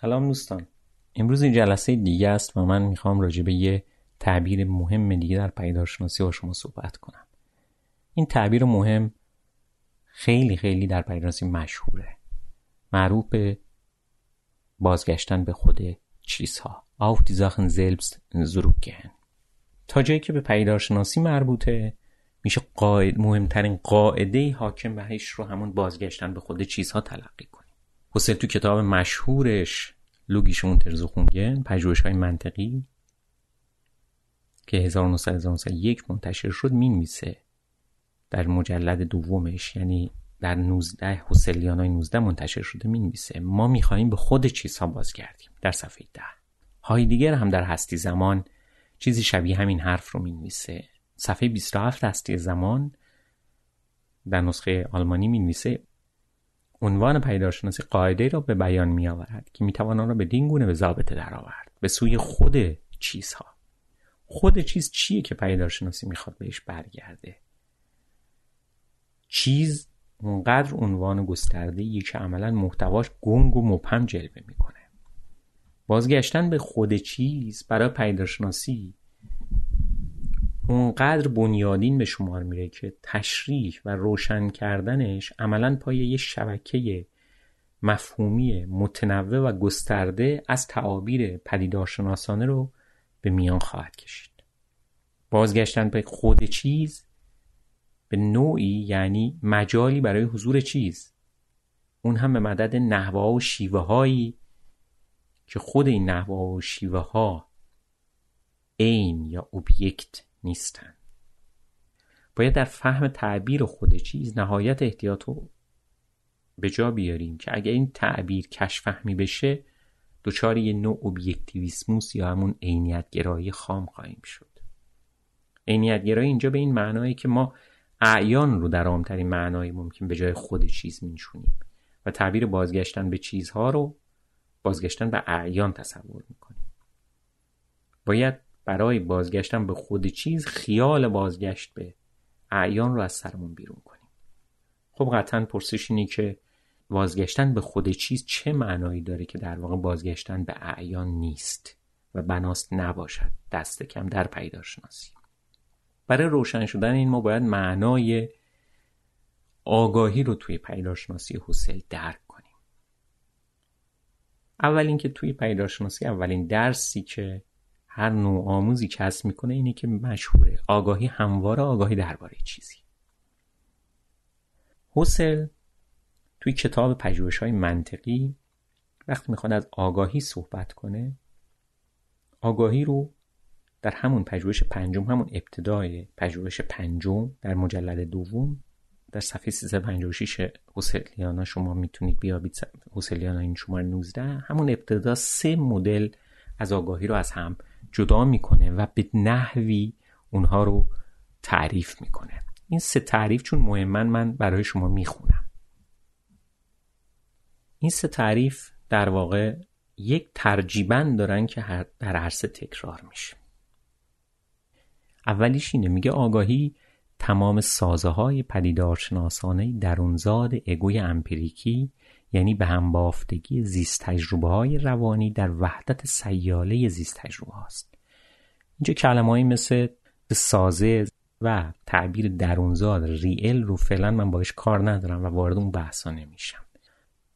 سلام دوستان. امروز این جلسه دیگه است و من می‌خوام راجع به یه تعبیر مهم دیگه در پیدارشناسی با شما صحبت کنم. این تعبیر مهم خیلی خیلی در پیدارشناسی مشهوره. معروف به بازگشتن به خود چیزها. Auf die Sachen selbst zurückgehen. تا جایی که به پیدارشناسی مربوطه میشه قاعد مهمترین قاعده حاکم بهش رو همون بازگشتن به خود چیزها تلقی کنیم حسل تو کتاب مشهورش لوگیش مونترزوخونگن پژوهش های منطقی که 1901 منتشر شد می‌نویسه در مجلد دومش. یعنی در 19 حسلیان های 19 منتشر شده می‌نویسه. ما می‌خواهیم به خود چیزها بازگردیم در صفحه 10 هایدیگر هم در هستی زمان چیزی شبیه همین حرف رو می‌نویسه. صفحه 27 هستی زمان در نسخه آلمانی می‌نویسه عنوان پیدارشناسی قاعده را به بیان می آورد که می توان آن را به دین گونه به ضابطه درآورد. به سوی خود چیزها. خود چیز چیه که پیدارشناسی می‌خواد بهش برگرده؟ چیز اونقدر عنوان گسترده که عملا محتواش گنگ و مبهم جلوه می‌کنه. بازگشتن به خود چیز برای پیدارشناسی اونقدر بنیادین به شمار میره که تشریح و روشن کردنش عملا پای یه شبکه مفهومی متنوع و گسترده از تعابیر پدیدارشناسانه رو به میان خواهد کشید. بازگشتن به خود چیز به نوعی یعنی مجالی برای حضور چیز. اون هم به مدد نحوه و شیوه هایی که خود این نحوه و شیوه ها عین یا اوبیکت نیستن. باید در فهم تعبیر خود چیز نهایت احتیاط رو به جا بیاریم که اگر این تعبیر کش فهمی بشه دچار یه نوع اوبیکتیویسموس یا همون عینیت گرایی خام خواهیم شد. عینیت گرایی اینجا به این معنایی که ما اعیان رو در عامترین معنای ممکن به جای خود چیز مینشونیم و تعبیر بازگشتن به چیزها رو بازگشتن به اعیان تصور می‌کنیم. باید برای بازگشتن به خود چیز خیال بازگشت به اعیان رو از سرمون بیرون کنیم. خب قطعا پرسش اینی که بازگشتن به خود چیز چه معنایی داره که در واقع بازگشتن به اعیان نیست و بناست نباشد دست کم در پیدارشناسی برای روشن شدن این ما باید معنای آگاهی رو توی پیدارشناسی حسل درک کنیم. اول اینکه توی پیدارشناسی اولین درسی که هر نوع آموزی کسب می‌کنه اینه که مشهوره. آگاهی همواره آگاهی درباره چیزی. حسل توی کتاب پژوهش های منطقی وقتی می‌خواد از آگاهی صحبت کنه آگاهی رو در همون پژوهش پنجم همون ابتدای پژوهش پنجم در مجلد دوم در صفحه 356 حسلیانا شما می‌تونید بیابید. حسلیانا این شماره 19 همون ابتدا سه مدل از آگاهی رو از هم جدا می‌کنه و به نحوی اونها رو تعریف می‌کنه. این سه تعریف چون مهمن من برای شما می‌خونم. این سه تعریف در واقع یک ترجیبن دارن که در هر سه تکرار میشه. اولیش اینه میگه آگاهی تمام سازه های پدیدارشناسانه درونزاد اگوی امپیریکی یعنی به هم بافتگی زیست تجربه های روانی در وحدت سیاله زیست تجربه هاست. اینجا کلمه مثل سازه و تعبیر درونزاد ریل رو فعلا من باش کار ندارم و وارد اون بحثا نمیشم.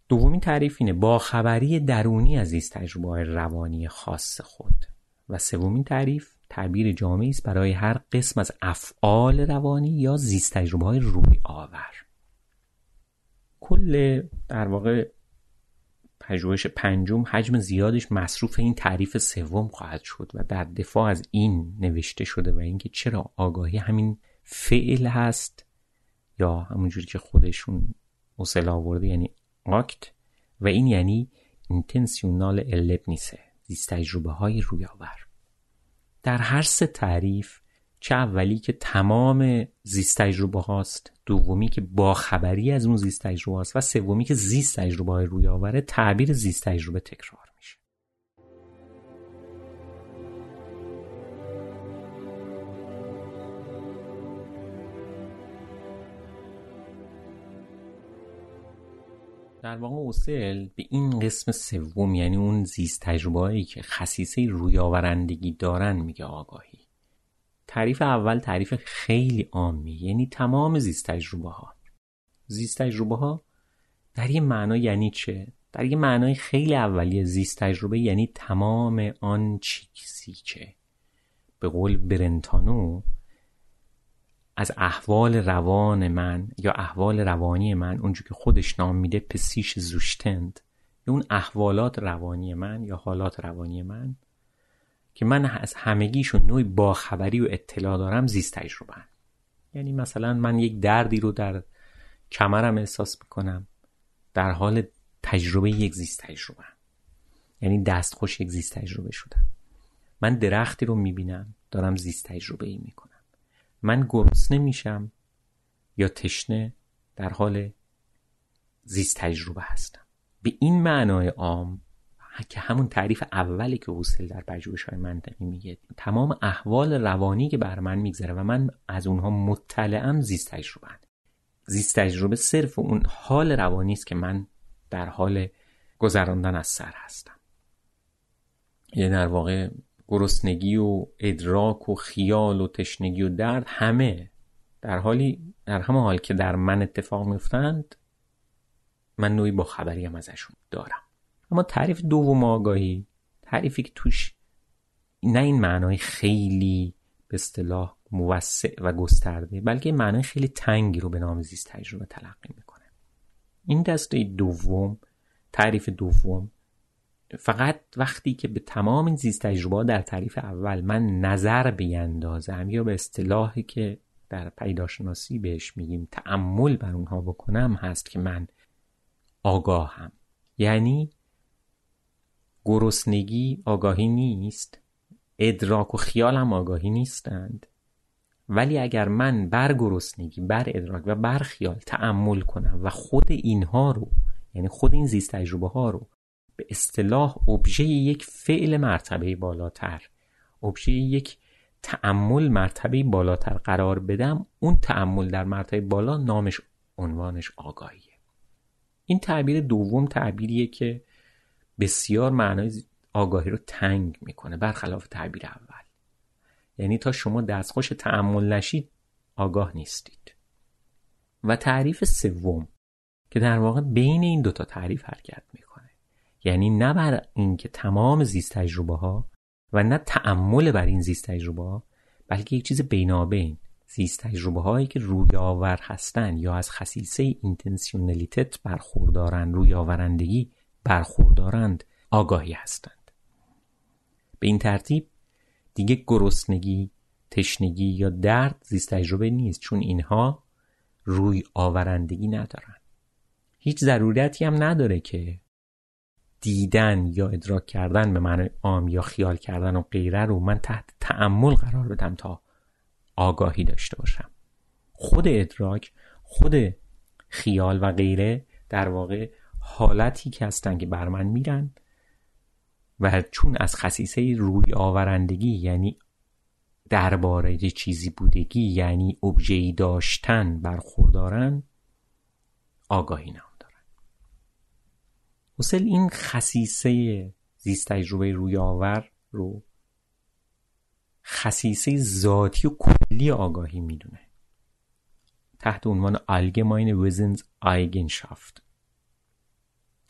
دومین تعریف اینه با خبری درونی از زیست تجربه های روانی خاص خود. و سومین تعریف تعبیر جامعی است برای هر قسم از افعال روانی یا زیست تجربه های روی آور. کل در واقع پژوهش پنجم حجم زیادش مصروف این تعریف سوم خواهد شد و در دفاع از این نوشته شده و اینکه چرا آگاهی همین فعل هست یا همونجوری که خودشون اصلا آورده یعنی آکت و این یعنی اینتنسیونال البنیسه زیست تجربه های روی آور در هر سه تعریف چه اولی که تمام زیست تجربه هاست دومی که با خبری از اون زیست تجربه هاست و سومی که زیست تجربه های روی آوره تعبیر زیست تجربه تکرار میشه. در واقع اوسل به این قسم سوم یعنی اون زیست تجربه که خصیصه روی آورندگی دارن میگه آگاهی. تعریف اول تعریف خیلی عامی یعنی تمام زیست تجربه ها زیست تجربه ها در یه معنا یعنی چه؟ در یه معنای خیلی اولیه زیست تجربه یعنی تمام آن چیزی که به قول برنتانو از احوال روان من یا احوال روانی من اونجور که خودش نام میده پسیش زوشتند. یا اون احوالات روانی من یا حالات روانی من که من از همگیشون نوعی باخبری و اطلاع دارم زیست تجربه یعنی مثلا من یک دردی رو در کمرم احساس می‌کنم در حال تجربه یک زیست تجربه یعنی دستخوش یک زیست تجربه شدم. من درختی رو می‌بینم دارم زیست تجربه ای می‌کنم. من گرسنه میشم یا تشنه در حال زیست تجربه هستم. به این معنای عام که همون تعریف اولی که حوصل در پژوهش های منطقی میگه تمام احوال روانی که بر من میگذره و من از اونها مطلعم زیست تجربه زیست تجربه صرف اون حال روانی است که من در حال گذراندن از سر هستم. یه در واقع گرسنگی و ادراک و خیال و تشنگی و درد همه در حالی در همه حال که در من اتفاق میفتند من نوعی با خبری هم ازشون دارم. اما تعریف دوم آگاهی تعریفی که توش نه این معنای خیلی به اصطلاح موسع و گسترده بلکه معنای خیلی تنگی رو به نام زیست تجربه تلقی می‌کنه. این دسته دوم تعریف دوم فقط وقتی که به تمام این زیست تجربه در تعریف اول من نظر بیندازم یا به اصطلاحی که در پیداشناسی بهش میگیم تعمل بر اونها بکنم هست که من آگاهم. یعنی گرسنگی آگاهی نیست. ادراک و خیال هم آگاهی نیستند. ولی اگر من بر گرسنگی بر ادراک و بر خیال تعمل کنم و خود اینها رو یعنی خود این زیست تجربه ها رو به اصطلاح ابژه یک فعل مرتبه بالاتر ابژه یک تعمل مرتبه بالاتر قرار بدم اون تعمل در مرتبه بالا نامش عنوانش آگاهیه. این تعبیر دوم تعبیریه که بسیار معنای آگاهی رو تنگ می‌کنه برخلاف تعبیر اول. یعنی تا شما دستخوش تعمل نشید آگاه نیستید. و تعریف سوم که در واقع بین این دوتا تعریف حرکت می‌کنه. یعنی نه بر اینکه تمام زیست تجربه ها و نه تأمل بر این زیست تجربه ها بلکه یک چیز بینابین. زیست تجربه هایی که روی آور هستند یا از خصیصه Intentionalität برخوردارند روی آورندگی برخوردارند آگاهی هستند. به این ترتیب دیگه گرسنگی تشنگی یا درد زیست تجربه نیست چون اینها روی آورندگی ندارن. هیچ ضرورتی هم نداره که دیدن یا ادراک کردن به معنی عام یا خیال کردن و غیره رو من تحت تعمل قرار بدم تا آگاهی داشته باشم. خود ادراک خود خیال و غیره در واقع حالتی که هستن که بر من میرن و چون از خصیصه روی آورندگی یعنی درباره چیزی بودگی یعنی ابژه‌ای داشتن برخوردارن آگاهی نام دارن حسل این خصیصه زیست تجربه روی آور رو خصیصه ذاتی و کلی آگاهی می‌دونه. تحت عنوان آلگماین ویزنز آیگنشافت.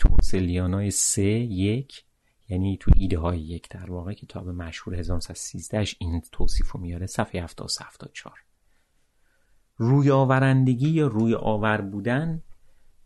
تو سلیانای سه یک یعنی تو ایده های یک در واقع کتاب مشهور 1913 این توصیف رو میاره صفحه 74 روی آورندگی یا روی آور بودن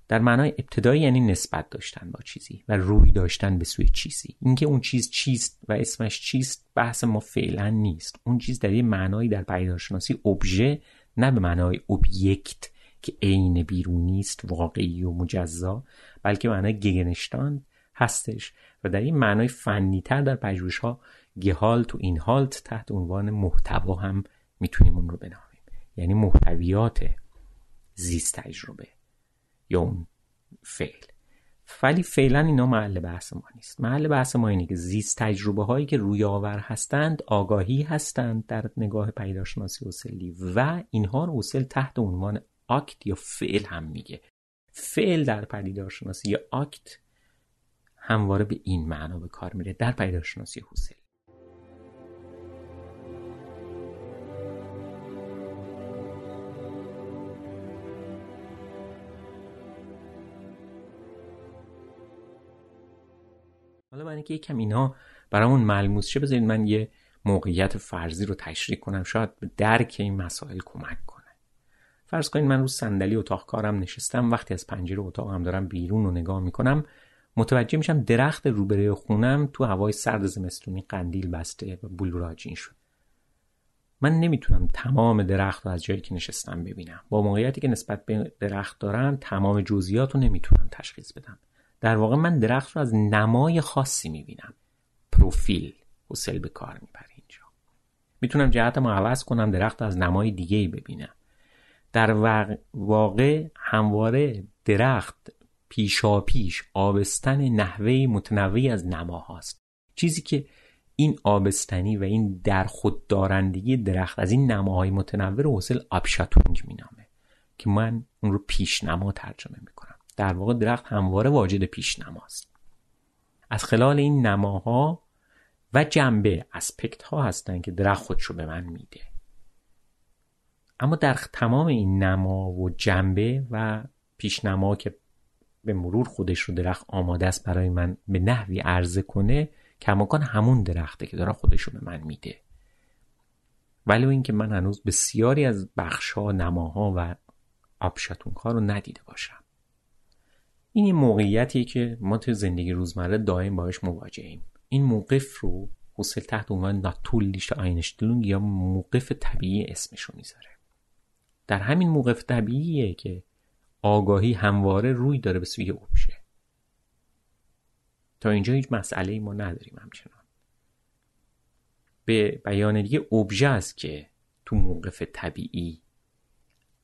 در معنای ابتدایی یعنی نسبت داشتن با چیزی و روی داشتن به سوی چیزی. اینکه اون چیز چیست و اسمش چیست بحث ما فعلا نیست. اون چیز در یه معنایی در پیداشناسی ابژه نه به معنای اوبیکت که عین بیرونی است واقعی و مجزا بلکه معنای گگنشتان هستش. و در این معنای فنیتر در پژوهش ها گهالت و این هالت تحت عنوان محتوا هم می‌تونیم اون رو بنامیم. یعنی محتویات زیست تجربه یا اون فعل. ولی فعلا اینا محل بحث ما نیست. محل بحث ما اینه که زیست تجربه هایی که روی آور هستند آگاهی هستند در نگاه پیداشناسی سلی. و اینها رو اصل تحت عنوان اکت یا فعل هم میگه. فعل در پدیدارشناسی یا آکت همواره به این معنا به کار میره در پدیدارشناسی حوصله. حالا برای اینکه یکم اینا برامون ملموس شه بذارید من یه موقعیت فرضی رو تشریح کنم. شاید به درک این مسائل کمک فرض کنید من رو صندلی اتاق کارم نشستم وقتی از پنجره اتاقم دارم بیرون رو نگاه می‌کنم متوجه میشم درخت روبروی خونم تو هوای سرد زمستونی قندیل بسته و بلوراجین شد. من نمی‌تونم تمام درخت رو از جایی که نشستم ببینم. با موقعیتی که نسبت به درخت دارم تمام جزئیات رو نمی‌تونم تشخیص بدم. در واقع من درخت رو از نمای خاصی می‌بینم. پروفیل حسل به کار می‌بره اینجا. می‌تونم جهتم رو عوض کنم درخت از نمای دیگه ببینم. در واقع همواره درخت پیشا پیش آبستن نحوه متنوعی از نماهاست چیزی که این آبستنی و این در خود دارندگی درخت از این نماهای متنوع رو حاصل آبشاتونگ مینامه که من اون رو پیشنما ترجمه می‌کنم. در واقع درخت همواره واجد پیشنماست از خلال این نماها و جنبه اسپکت ها هستند که درخت خودش رو به من میده. اما در تمام این نما و جنبه و پیشنما که به مرور خودش رو درخت آماده است برای من به نحوی عرضه کنه کماکان همون درخته که داره خودش رو به من میده. ولی اینکه من هنوز بسیاری از بخشها نماها و آبشتونها رو ندیده باشم. این یه موقعیتیه که ما تو زندگی روزمره دائم باش مواجهیم. این موقف رو حسل تحت عنوان ناتولیش آینشتلونگ یا موقف طبیعی اسمشو می‌ذاره. در همین موقف طبیعیه که آگاهی همواره روی داره به سوی اوبژه تا اینجا هیچ مسئله ما نداریم همچنان. به بیان دیگه اوبژه است که تو موقف طبیعی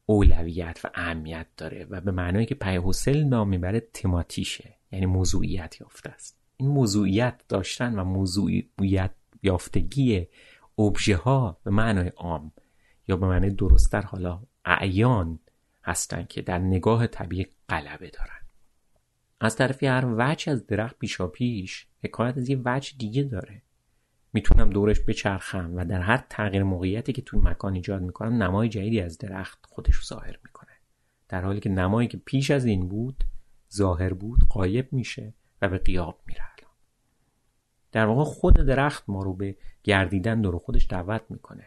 اولویت و اهمیت داره و به معنایی که پی حسل نام می‌بره تماتیشه یعنی موضوعیت یافته است. این موضوعیت داشتن و موضوعیت یافتگی اوبژه ها به معنای عام یا به معنای درستتر حالا اعیان هستند که در نگاه طبیعی غلبه دارن از طرفی هر وجه از درخت پیشا پیش حکایت از یه وجه دیگه داره. می‌تونم دورش بچرخم و در هر تغییر موقعیتی که توی مکان ایجاد می‌کنم نمای جدیدی از درخت خودش رو ظاهر می‌کنه. در حالی که نمایی که پیش از این بود ظاهر بود قایب میشه و به قیاب میره در واقع خود درخت ما رو به گردیدن دور خودش دعوت می‌کنه.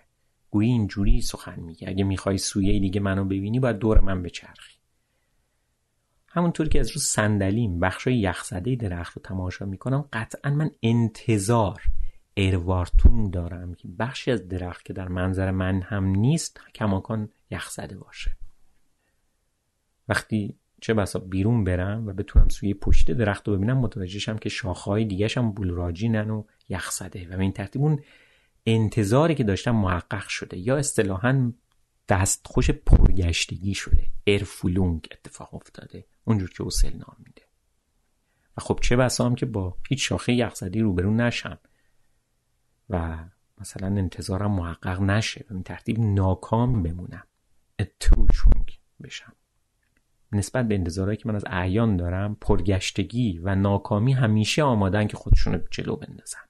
گویی اینجوری سخن میگه اگه می‌خوای سویه دیگه منو ببینی باید دور من بچرخی. همونطور که از رو صندلیم بخشای یخزده درخت رو تماشا می‌کنم قطعا من انتظار اروارتون دارم که بخشی از درخت که در منظر من هم نیست کماکان یخزده باشه. وقتی چه بسا بیرون برم و بتونم سوی پشت درخت رو ببینم متوجهشم که شاخهای دیگه هم بلوراجینن و یخزده و به این ترتیب اون انتظاری که داشتم محقق شده یا اصطلاحا دستخوش پرگشتگی شده. ارفولونگ اتفاق افتاده. اونجور که اوسل نام میده. و خب چه بسا هم که با هیچ شاخه یخزدی روبرو نشم. و مثلا انتظارم محقق نشه. به این ترتیب ناکام بمونم. اتوشونگ بشم. نسبت به انتظارهایی که من از اعیان دارم پرگشتگی و ناکامی همیشه آمادن که خودشون جلو بندازن.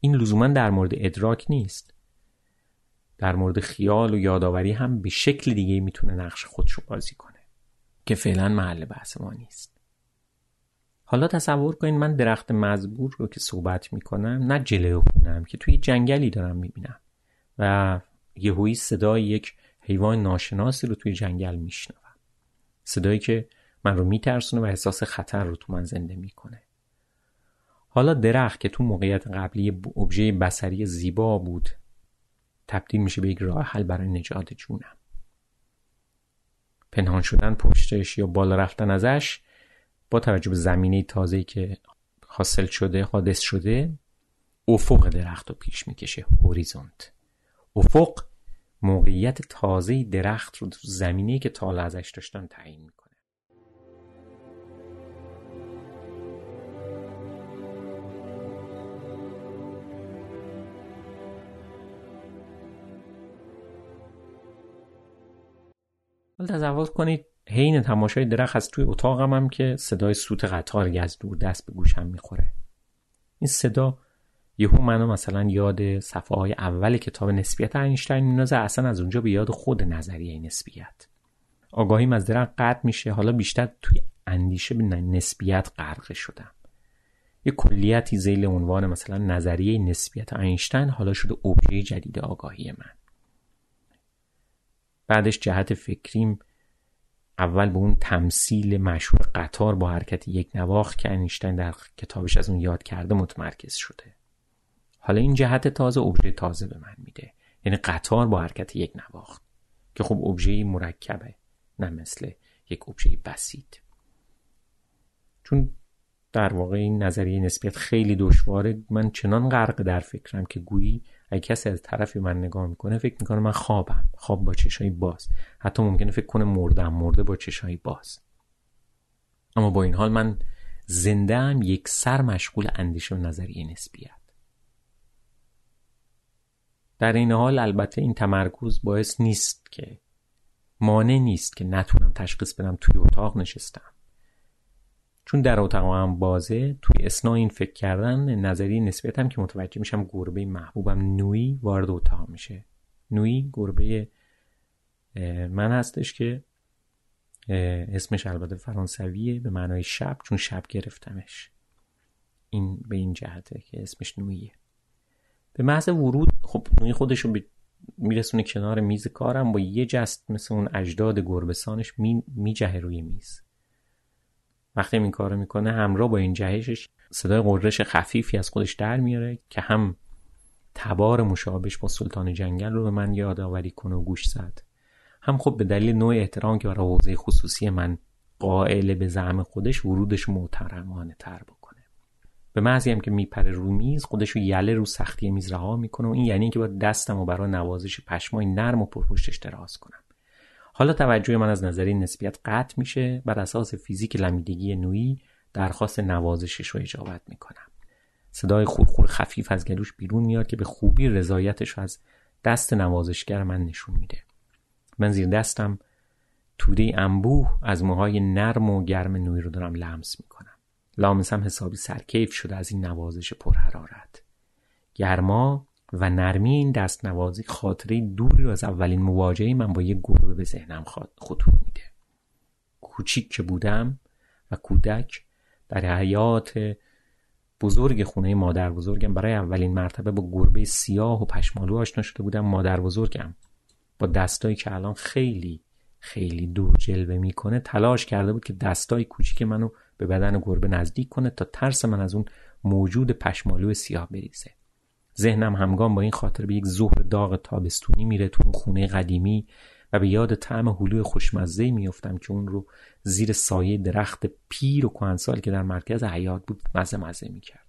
این لزوما در مورد ادراک نیست. در مورد خیال و یادآوری هم به شکل دیگه می‌تونه نقش خودش رو بازی کنه که فعلا محل بحث ما نیست. حالا تصور کنید من درخت مزبور رو که صحبت می‌کنم نه جلوی خونم که توی جنگلی دارم می‌بینم و یهویی صدای یک حیوان ناشناسی رو توی جنگل میشنوم. صدایی که من رو میترسونه و احساس خطر رو تو من زنده می‌کنه. حالا درخت که تو موقعیت قبلی ابژه بسری زیبا بود تبدیل میشه به یک راه حل برای نجات جونم. پنهان شدن پشتش یا بالا رفتن ازش با توجه به زمینه تازه‌ای که حاصل شده حادث شده افق درخت رو پیش می‌کشه هوریزونت. افق موقعیت تازه درخت رو زمینه که تا ازش داشتن تعیین حالا تصور کنید حین تماشای درخت از توی اتاقم هم که صدای سوت قطار از دور دست به گوشم می‌خوره. این صدا یهو منو مثلا یاد صفحه های اول کتاب نسبیت اینشتین میندازه اصلا از اونجا به یاد خود نظریه نسبیت. آگاهیم از درخت قطع میشه حالا بیشتر توی اندیشه به نسبیت غرق شدم. یه کلیتی زیل عنوان مثلا نظریه نسبیت اینشتین حالا شده ابژه جدید آگاهی من. بعدش جهت فکریم اول به اون تمثیل مشهور قطار با حرکت یک نواخت که اینشتین در کتابش از اون یاد کرده متمرکز شده. حالا این جهت تازه ابژه تازه به من میده. یعنی قطار با حرکت یک نواخت. که خب ابژه مرکبه نه مثل یک ابژه بسیط. چون در واقع این نظریه نسبیت خیلی دشواره. من چنان غرق در فکرم که گویی اگه کسی از طرفی من نگاه می‌کنه فکر می‌کنه من خوابم. خواب با چشایی باز. حتی ممکنه فکر کنه مردم. مرده با چشایی باز. اما با این حال من زنده هم یک سر مشغول اندیشه و نظریه نسبیت در این حال البته این تمرکز باعث نیست که مانع نیست که نتونم تشخیص بدم توی اتاق نشستم. چون در اتاق هم بازه توی اسنا این فکر کردن نظری نسبیتم که متوجه میشم گربه محبوبم نوی وارد اتاق میشه. نوی گربه من هستش که اسمش البته فرانسویه به معنای شب چون شب گرفتمش. این به این جهته که اسمش نویه به محض ورود خب نوی خودش رو میرسونه کنار میز کارم با یه جست مثل اون اجداد گربسانش می میجهه روی میز. وقتی این کارو می‌کنه همراه با این جهشش صدای قررش خفیفی از خودش در میاره که هم تبار مشابهش با سلطان جنگل رو به من یادآوری کنه و گوش زد. هم خب به دلیل نوع احترام که برای حوزه خصوصی من قائل به زعم خودش ورودش محترمانه تر بکنه. به محضی هم که میپره رو میز خودش رو یله رو سختی میز رها می‌کنه و این یعنی که با دستم و برای نوازش پشمای نرم و پرپشتش دراز کنم. حالا توجه من از نظری نسبیت قطع میشه بر اساس فیزیک لمیدگی نوعی درخواست نوازشش رو اجابت می‌کنم. صدای خورخور خفیف از گلوش بیرون میاد که به خوبی رضایتش از دست نوازشگر من نشون میده. من زیر دستم توده انبوه از موهای نرم و گرم نوی رو دارم لمس می‌کنم. لامسم حسابی سرکیف شده از این نوازش پرحرارت. گرما و نرمی این دست نوازی خاطره دوری از اولین مواجهه من با یک گربه به ذهنم خطور میده. کوچیک که بودم و کودک در حیات بزرگ خونه مادر بزرگم. برای اولین مرتبه با گربه سیاه و پشمالو آشنا شده بودم. مادر بزرگم با دستایی که الان خیلی خیلی دور جلوه می‌کنه تلاش کرده بود که دستای کوچیک منو به بدن گربه نزدیک کنه تا ترس من از اون موجود پشمالو سیاه بریزه. ذهنم همگام با این خاطر به یک ظهر داغ تابستونی میره تو اون خونه قدیمی و به یاد طعم هلوی خوشمزه میفتم که اون رو زیر سایه درخت پیر و کهنسال که در مرکز حیات بود مزه مزه می‌کردم.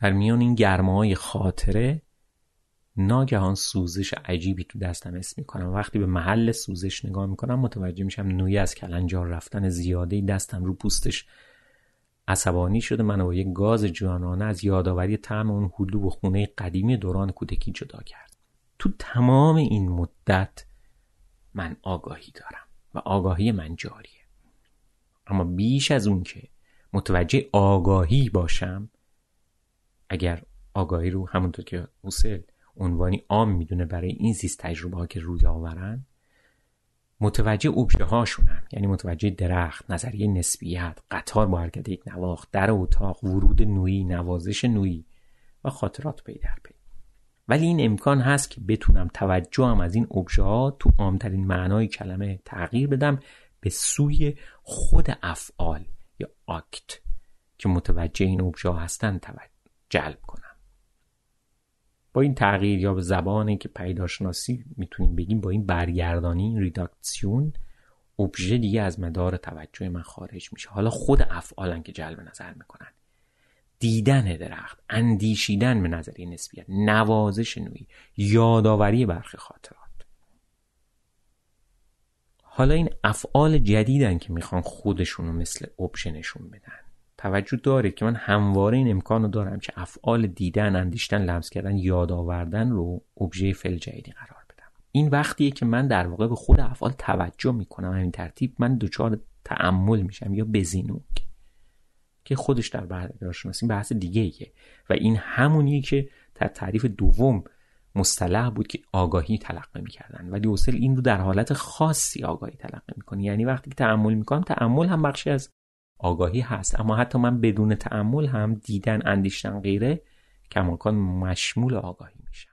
در میان این گرمه خاطره ناگهان سوزش عجیبی تو دستم اسم می‌کنم. وقتی به محل سوزش نگاه می‌کنم متوجه میشم نوی از کلنجار رفتن زیاده دستم رو پوستش عصبانی شده منو با یک گاز جوانانه از یادآوری طعم اون هلو و خونه قدیمی دوران کودکی جدا کرد. تو تمام این مدت من آگاهی دارم و آگاهی من جاریه. اما بیش از اون که متوجه آگاهی باشم اگر آگاهی رو همونطور که اوسل عنوانی عام می‌دونه برای این زیست تجربه ها که روی آورن متوجه ابژه هاشونم یعنی متوجه درخت نظریه نسبیت قطار با حرکت یک نواخت در اتاق ورود نوعی نوازش نوعی و خاطرات پی در پی. ولی این امکان هست که بتونم توجهم از این ابژه ها تو عامترین معنای کلمه تغییر بدم به سوی خود افعال یا Akt که متوجه این ابژه هستن جلب کنم. با این تغییر یا به زبانی که پدیدارشناسی می‌تونیم بگیم با این برگردانی Reduktion ابژه دیگه از مدار توجه من خارج میشه. حالا خود افعالن که جلب نظر می‌کنن. دیدن درخت اندیشیدن به نظریه نسبیت نوازش نوعی یادآوری برخی خاطرات. حالا این افعال جدیدن که می‌خوان خودشونو مثل ابژه نشون بدن. توجه داره که من همواره این امکان رو دارم که افعال دیدن اندیشتن لمس کردن یاد آوردن رو ابژه فعل جدیدی قرار بدم. این وقتیه که من در واقع به خود افعال توجه می‌کنم. همین ترتیب من دچار تعمل میشم یا بزینوک که خودش در برداشت بحث دیگه ایه و این همونیه که در تعریف دوم مصطلح بود که آگاهی تلقی می‌کردن. ولی اوسل این رو در حالت خاصی آگاهی تلقی می‌کنه یعنی وقتی که تعمل می‌کنم تعمل هم بخشی از آگاهی هست. اما حتی من بدون تعمل هم دیدن اندیشتن غیره کماکان مشمول آگاهی میشه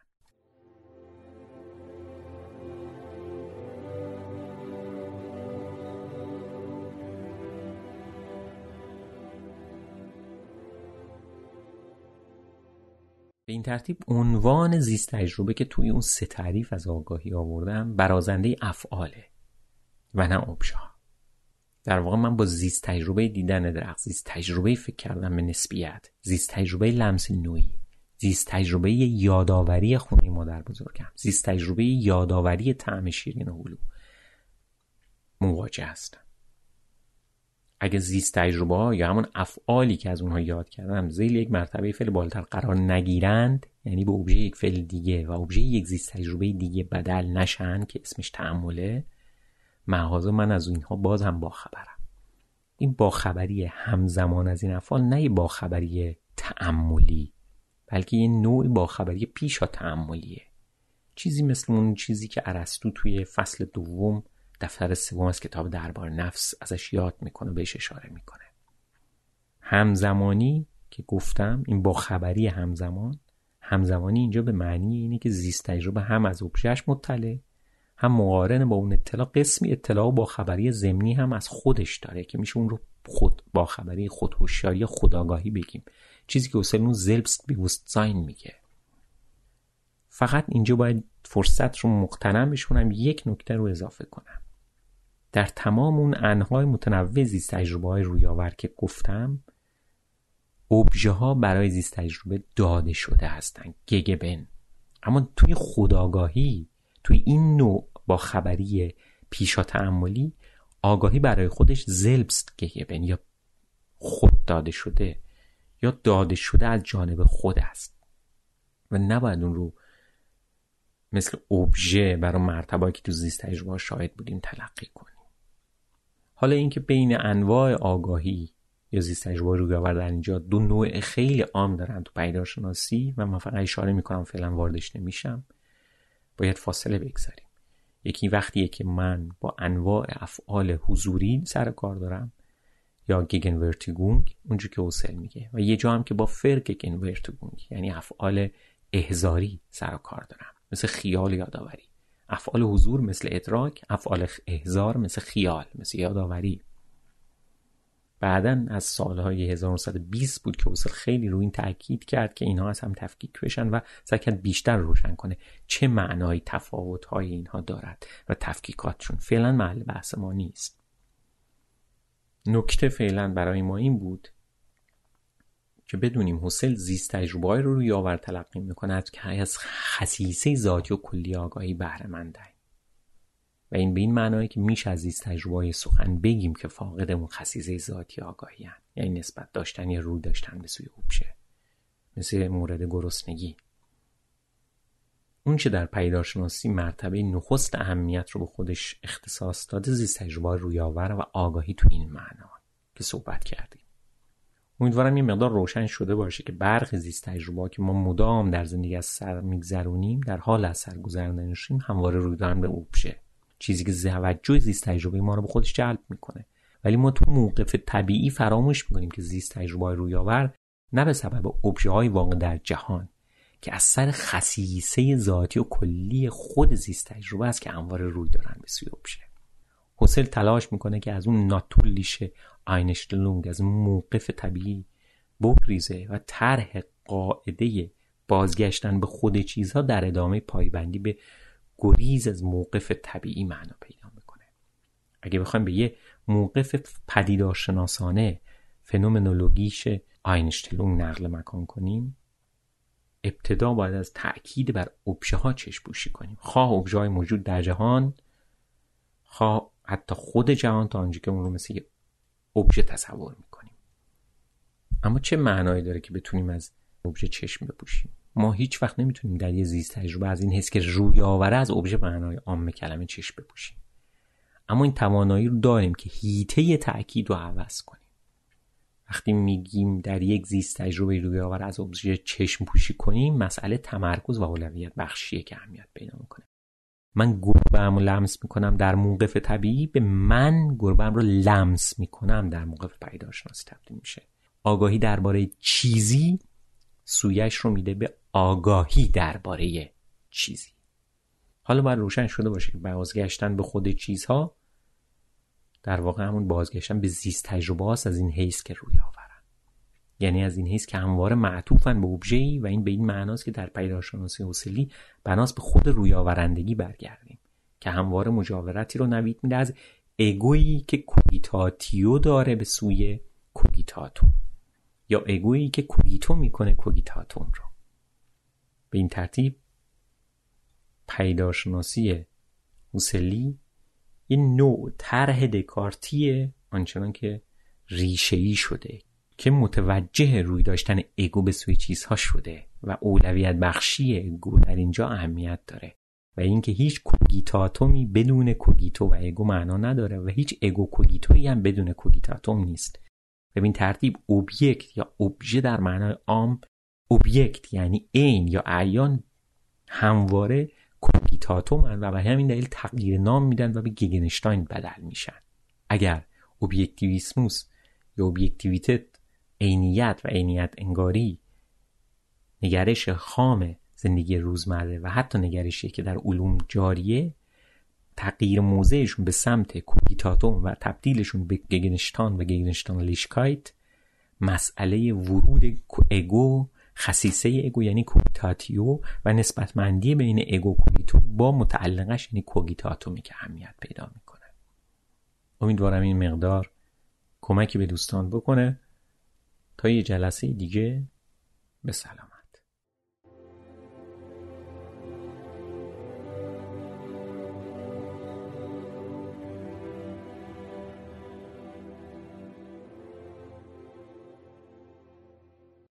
به این ترتیب عنوان زیست تجربه که توی اون سه تعریف از آگاهی آوردم برازنده افعاله و نه ابژه در واقع من با زیست تجربه دیدن درخت زیست تجربه فکر کردن به نسبیت زیست تجربه لمس نوعی زیست تجربه یادآوری خونه مادر بزرگم زیست تجربه یادآوری طعم شیرین هلو مواجه هستم. اگه زیست تجربه ها یا همون افعالی که از اونها یاد کردم زیل یک مرتبه فعل بالاتر قرار نگیرند یعنی به ابژه یک فعل دیگه و ابژه یک زیست تجربه دیگه بدل نشن که اسمش تعمله محاذا من از اینها باز هم باخبرم. این باخبری همزمان از این افعال نه یه باخبری تعملی بلکه یه نوع باخبری پیشا تعملیه چیزی مثل اون چیزی که ارسطو توی فصل دوم دفتر سوم از کتاب دربار نفس ازش یاد می‌کنه بهش اشاره می‌کنه. همزمانی که گفتم این با خبری همزمان همزمانی اینجا به معنی اینه که زیست تجربه هم از ابژهش مطلع هم مقارن با اون اطلاع قسمی اطلاع با خبری زمینی هم از خودش داره که میشه اون رو خود با خبری خودهوشیاری خداگاهی بگیم. چیزی که اصلا اون زلبست بیوستزاین میگه. فقط اینجا باید فرصت رو مقتنم بشونم یک نکته رو اضافه کنم. در تمام اون انهای متنوع زیست تجربه های رویاور که گفتم ابژه ها برای زیست تجربه داده شده هستند گگبن. اما توی خداگاهی توی این نوع با خبری پیشا تعملی آگاهی برای خودش زلبست گگبن یا خود داده شده یا داده شده از جانب خود است. و نباید اون رو مثل ابژه برای مرتبه که تو زیست تجربه شاهد بودیم تلقی کنیم. حالا اینکه بین انواع آگاهی یا زیست تجربه روی در اینجا دو نوع خیلی عام دارن تو پیدارشناسی و من فقط اشاره می‌کنم فعلا واردش نمیشم. باید فاصله بگذاریم. یکی وقتیه که من با انواع افعال حضوری سر کار دارم. یا گگن ورتیگونگ اونجور که اوسل میگه. و یه جا هم که با فر گگن ورتیگونگ یعنی افعال احزاری سر کار دارم. مثل خیال یادآوری. افعال حضور مثل ادراک افعال احزار مثل خیال مثل یادآوری. بعدا از سالهای 1920 بود که اوسل خیلی روی این تاکید کرد که اینها از هم تفکیک بشن و سعی بیشتر روشن کنه چه معنای تفاوتهای اینها دارد و تفکیکاتشون. فعلا محل بحث ما نیست. نکته فعلا برای ما این بود که بدونیم حسل زیست تجربه رو روی آور تلقی می‌کند که از خصیصه ذاتی و کلی آگاهی بهره و این به این معنایی که میشه از زیست تجربه سخن بگیم که فاقد اون خصیصه ذاتی آگاهی هن. یعنی نسبت داشتن یا رو داشتن به سوی اوبشه مثل مورد گرسنگی. اون چه در پیدارشناسی مرتبه نخست اهمیت رو به خودش اختصاص داده زیست تجربه رویاور و آگاهی تو این معنا که صحبت کردیم. امیدوارم یه مقدار روشن شده باشه که برخی زیست تجربه که ما مدام در زندگی از سر میگذرونیم در حال از سر گذراندنشیم همواره روی دارن به اوبشه چیزی که توجه زیست تجربه ما رو به خودش جلب می‌کنه. ولی ما تو موقف طبیعی فراموش می‌کنیم که زیست تجربه رویاور نه به سبب ابژه های واقع در جهان که از سر خصیصه ذاتی و کلی خود زیست تجربه است که همواره روی دارن به سوی ابژه. حسل تلاش می‌کنه که از اون ناتولیش آینشتلونگ از موقف طبیعی بگریزه و طرح قاعده بازگشتن به خود چیزها در ادامه پایبندی به گریز از موقف طبیعی معنا پیدا می‌کنه. اگه بخوایم به یه موقف پدیدارشناسانه فنومنولوگیش آینشتلونگ نقل مکان کنیم ابتدا باید از تأکید بر ابژه ها چشم پوشی کنیم. خواه ابژه های موجود در جهان خواه حتی خود جهان تا آنجا که اون رو مثل یه ابژه تصور می‌کنیم. اما چه معنایی داره که بتونیم از ابژه چشم بپوشیم؟ ما هیچ وقت نمی‌تونیم در یه زیست تجربه از این حس که روی آوره از ابژه معنای عام کلمه چشم بپوشیم. اما این توانایی رو داریم که هیته تاکید رو عوض کنیم. وقتی میگیم در یک زیست تجربه روی آور از ابژه چشم پوشی کنیم مسئله تمرکز و اولویت بخشیه که اهمیت پیدا می‌کنه. من گربه رو لمس می‌کنم در موقف طبیعی به من گربه رو لمس می‌کنم در موقف پیداشناسی تبدیل میشه. آگاهی درباره چیزی سویش رو میده به آگاهی درباره چیزی. حالا باید روشن شده باشه. که بازگشتن به خود چیزها در واقع همون بازگشتن به زیست تجربه هاست از این حیث که روی آورن. یعنی از این حیث که همواره معطوفن به ای و این به این معناست که در پیداشناسی حوصلی بناس به خود روی آورندگی برگردیم که همواره مجاورتی رو نوید میده از اگویی که کوگیتاتیو داره به سوی کوگیتاتوم یا اگویی که کوگیتو می‌کنه کوگیتاتوم رو. به این ترتیب پیداشناسی حوصلی این نوع طرح دکارتیه آنچنان که ریشه شده که متوجه روی داشتن اگو به سوی چیزها شده و اولویت بخشی اگو در اینجا اهمیت داره و اینکه هیچ کوگیتاتومی بدون کوگیتو و اگو معنا نداره و هیچ اگو کوگیتویی هم بدون کوگیتاتوم نیست. به این ترتیب اوبیکت یا ابژه در معنای عام اوبیکت یعنی عین یا اعیان همواره کوگیتاتومن و به همین دلیل تغییر نام میدن و به گگنشتاین بدل میشن. اگر اوبیکتیویسموس یا اوبیکتیویتت عینیت و عینیت انگاری نگرش خام زندگی روزمره و حتی نگرشی که در علوم جاریه تغییر موضعشون به سمت کوگیتاتوم و تبدیلشون به گگنشتان و گگنشتان لیشکایت مسئله ورود اگو خصیصه اگو یعنی کوگیتاتیو و نسبتمندی بین اگو کوگیتو با متعلقش یعنی کوگیتاتومی که اهمیت پیدا می‌کنه امیدوارم این مقدار کمکی به دوستان بکنه تا یه جلسه دیگه. به سلام.